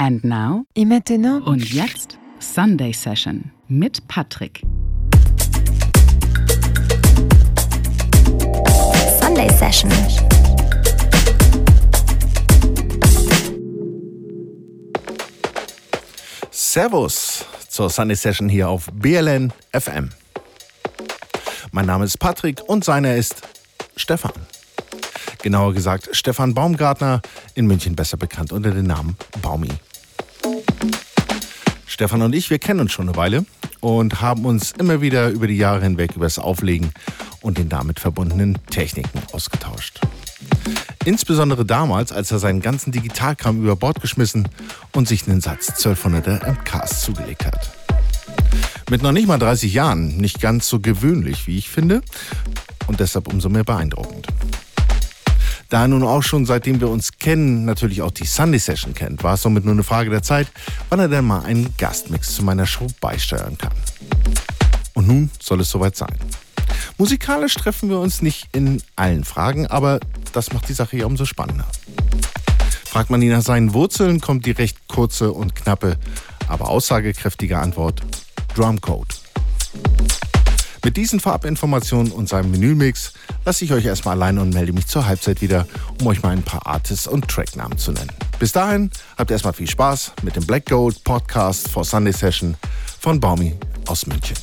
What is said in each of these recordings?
And now Et maintenant und jetzt Sunday Session mit Patrick. Sunday Session. Servus zur Sunday Session hier auf BLN FM. Mein Name ist Patrick und seiner ist Stefan. Genauer gesagt Stefan Baumgartner, in München besser bekannt unter dem Namen Baumi. Stefan und ich, wir kennen uns schon eine Weile und haben uns immer wieder über die Jahre hinweg über das Auflegen und den damit verbundenen Techniken ausgetauscht. Insbesondere damals, als er seinen ganzen Digitalkram über Bord geschmissen und sich einen Satz 1200er MKs zugelegt hat. Mit noch nicht mal 30 Jahren, nicht ganz so gewöhnlich, wie ich finde, und deshalb umso mehr beeindruckend. Da er nun auch schon seitdem wir uns kennen, natürlich auch die Sunday Session kennt, war es somit nur eine Frage der Zeit, wann er denn mal einen Gastmix zu meiner Show beisteuern kann. Und nun soll es soweit sein. Musikalisch treffen wir uns nicht in allen Fragen, aber das macht die Sache ja umso spannender. Fragt man ihn nach seinen Wurzeln, kommt die recht kurze und knappe, aber aussagekräftige Antwort Drumcode. Mit diesen Farbinformationen und seinem Menümix lasse ich euch erstmal alleine und melde mich zur Halbzeit wieder, um euch mal ein paar Artists und Tracknamen zu nennen. Bis dahin habt erstmal viel Spaß mit dem Black Gold Podcast for Sunday Session von Baumi aus München.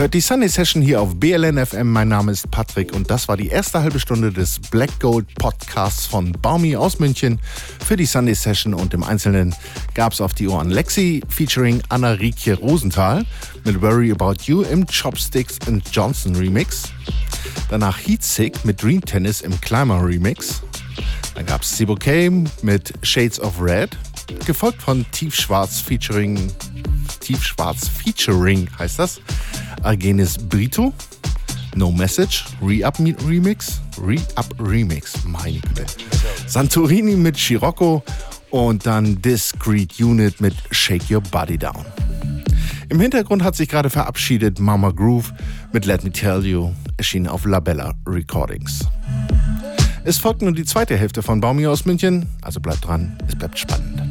Hört die Sunday Session hier auf BLN FM. Mein Name ist Patrick und das war die erste halbe Stunde des Black Gold Podcasts von Baumi aus München für die Sunday Session und im Einzelnen gab es auf die Ohren Lexi featuring Anna Riekje Rosenthal mit Worry About You im Chopsticks and Johnson Remix. Danach Heatsick mit Dream Tennis im Climber Remix. Dann gab es Sibo mit Shades of Red, gefolgt von Tiefschwarz featuring Tiefschwarz featuring heißt das Argenis Brito, No Message, Re-Up Remix, Re-Up Remix, meine Güte. Santorini mit Scirocco und dann Discreet Unit mit Shake Your Body Down. Im Hintergrund hat sich gerade verabschiedet Mama Groove mit Let Me Tell You, erschienen auf Labella Recordings. Es folgt nun die zweite Hälfte von Baumi aus München, also bleibt dran, es bleibt spannend.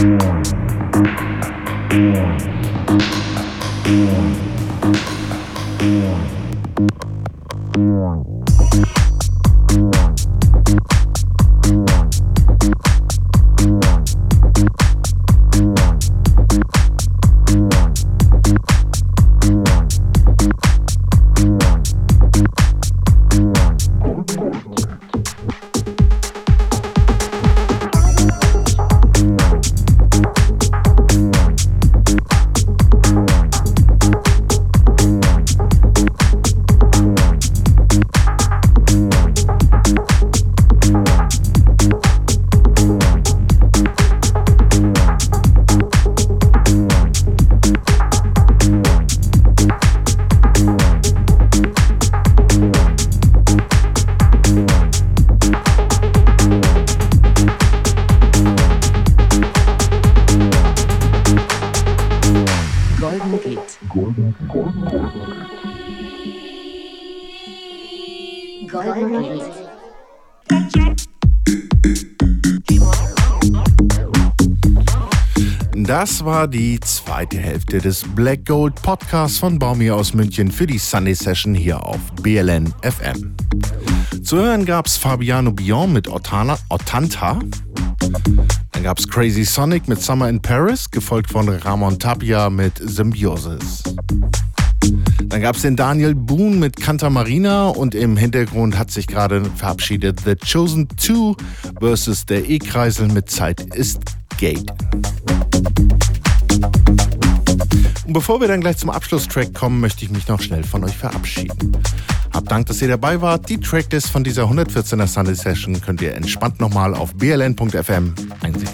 Yeah. Das war die zweite Hälfte des Black Gold Podcasts von Baumi aus München für die Sunday Session hier auf BLN FM. Zu hören gab es Fabiano Bion mit Otana, Otanta. Dann gab es Crazy Sonic mit Summer in Paris, gefolgt von Ramon Tapia mit Symbiosis. Dann gab es den Daniel Boone mit Canta Marina und im Hintergrund hat sich gerade verabschiedet The Chosen 2 versus der E-Kreisel mit Zeit ist Gate. Und bevor wir dann gleich zum Abschlusstrack kommen, möchte ich mich noch schnell von euch verabschieden. Hab Dank, dass ihr dabei wart. Die Tracklist von dieser 114er Sunday Session könnt ihr entspannt nochmal auf bln.fm einsehen.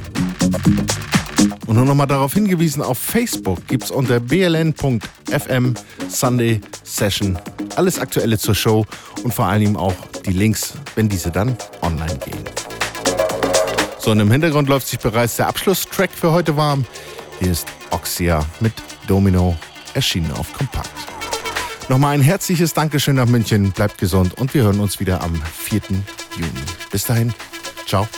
Und nur nochmal darauf hingewiesen, auf Facebook gibt es unter bln.fm Sunday Session alles Aktuelle zur Show und vor allem auch die Links, wenn diese dann online gehen. So, und im Hintergrund läuft sich bereits der Abschlusstrack für heute warm. Hier ist Oxia mit Domino, erschienen auf Kompakt. Nochmal ein herzliches Dankeschön nach München, bleibt gesund und wir hören uns wieder am 4. Juni. Bis dahin, ciao.